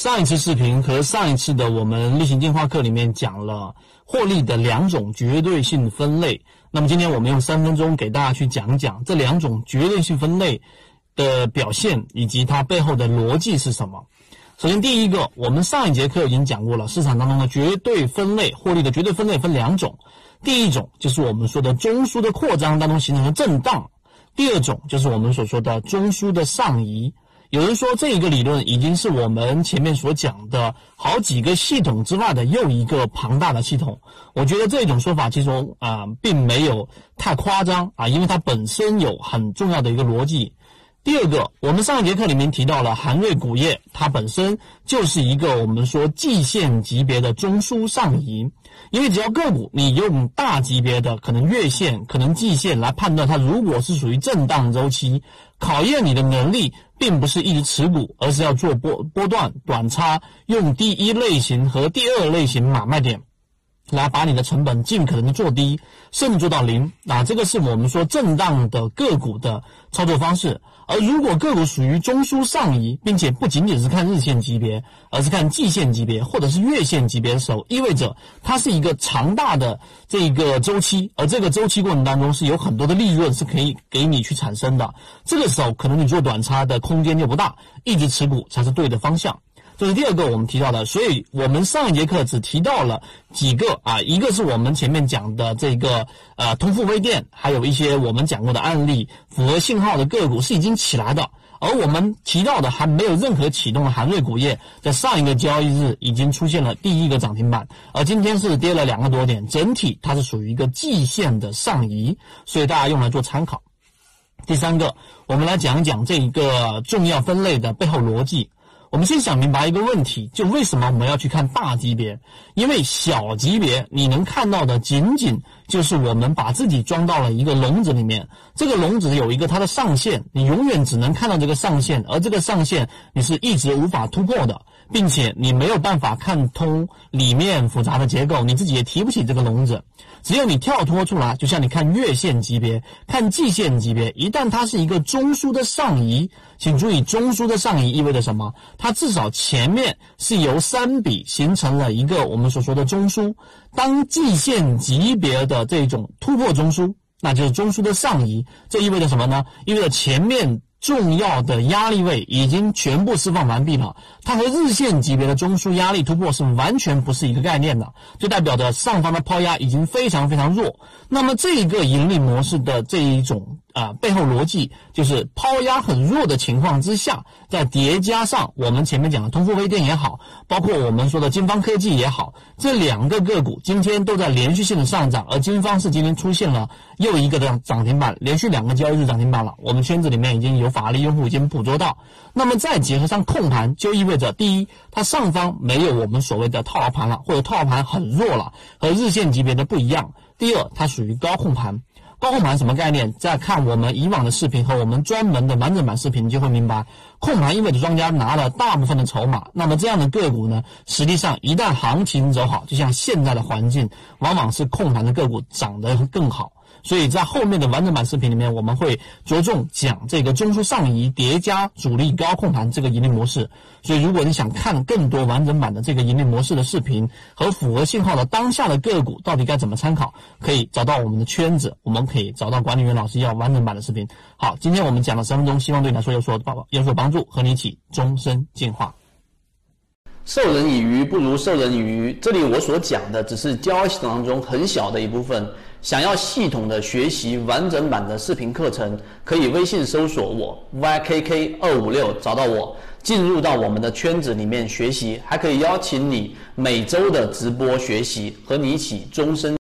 上一次视频和上一次的我们例行进化课里面讲了获利的两种绝对性分类。那么今天我们用三分钟给大家去讲讲这两种绝对性分类的表现以及它背后的逻辑是什么。首先，第一个，我们上一节课已经讲过了，市场当中的绝对分类获利的绝对分类分两种。第一种就是我们说的中枢的扩张当中形成的震荡，第二种就是我们所说的中枢的上移。有人说这一个理论已经是我们前面所讲的好几个系统之外的又一个庞大的系统。我觉得这种说法其实啊并没有太夸张啊，因为它本身有很重要的一个逻辑。第二个，我们上一节课里面提到了韩瑞钴业，它本身就是一个我们说季线级别的中枢上移。因为只要个股你用大级别的可能月线、可能季线来判断它，如果是属于震荡周期，考验你的能力，并不是一直持股，而是要做波波段短差，用第一类型和第二类型买卖点。来把你的成本尽可能的做低，甚至做到零。啊，这个是我们说震荡的个股的操作方式。而如果个股属于中枢上移，并且不仅仅是看日线级别，而是看季线级别或者是月线级别的时候，意味着它是一个长大的这个周期，而这个周期过程当中是有很多的利润是可以给你去产生的。这个时候可能你做短差的空间就不大，一直持股才是对的方向。这是第二个我们提到的，所以我们上一节课只提到了几个啊，一个是我们前面讲的这个呃通富微电，还有一些我们讲过的案例，符合信号的个股是已经起来的，而我们提到的还没有任何启动的韩瑞钴业，在上一个交易日已经出现了第一个涨停板，而今天是跌了两个多点，整体它是属于一个季线的上移，所以大家用来做参考。第三个，我们来讲讲这一个重要分类的背后逻辑。我们先想明白一个问题，就为什么我们要去看大级别？因为小级别你能看到的仅仅就是我们把自己装到了一个笼子里面，这个笼子有一个它的上限，你永远只能看到这个上限，而这个上限你是一直无法突破的，并且你没有办法看通里面复杂的结构，你自己也提不起这个笼子。只有你跳脱出来，就像你看月线级别、看季线级别，一旦它是一个中枢的上移，请注意，中枢的上移意味着什么？它至少前面是由三笔形成了一个我们所说的中枢。当季线级别的这种突破中枢，那就是中枢的上移。这意味着什么呢？意味着前面。重要的压力位已经全部释放完毕了，它和日线级别的中枢压力突破是完全不是一个概念的，就代表着上方的抛压已经非常非常弱。那么这个盈利模式的这一种。啊，背后逻辑就是抛压很弱的情况之下，再叠加上我们前面讲的通富微电也好，包括我们说的金方科技也好，这两个个股今天都在连续性的上涨，而金方是今天出现了又一个的涨停板，连续两个交易日涨停板了。我们圈子里面已经有法律用户已经捕捉到，那么再结合上控盘，就意味着第一，它上方没有我们所谓的套牢盘了，或者套牢盘很弱了，和日线级别的不一样；第二，它属于高控盘。高控盘什么概念？再看我们以往的视频和我们专门的完整版视频，你就会明白，控盘意味着庄家拿了大部分的筹码。那么这样的个股呢，实际上一旦行情走好，就像现在的环境，往往是控盘的个股涨得更好。所以在后面的完整版视频里面，我们会着重讲这个中枢上移叠加主力高控盘这个盈利模式。所以如果你想看更多完整版的这个盈利模式的视频和符合信号的当下的个股到底该怎么参考，可以找到我们的圈子，我们可以找到管理员老师要完整版的视频。好，今天我们讲了三分钟，希望对你来说有所帮有所帮助，和你一起终身进化。授人以鱼不如授人以渔，这里我所讲的只是交易系统当中很小的一部分。想要系统的学习完整版的视频课程，可以微信搜索我 ykk 二五六找到我，进入到我们的圈子里面学习，还可以邀请你每周的直播学习，和你一起终身。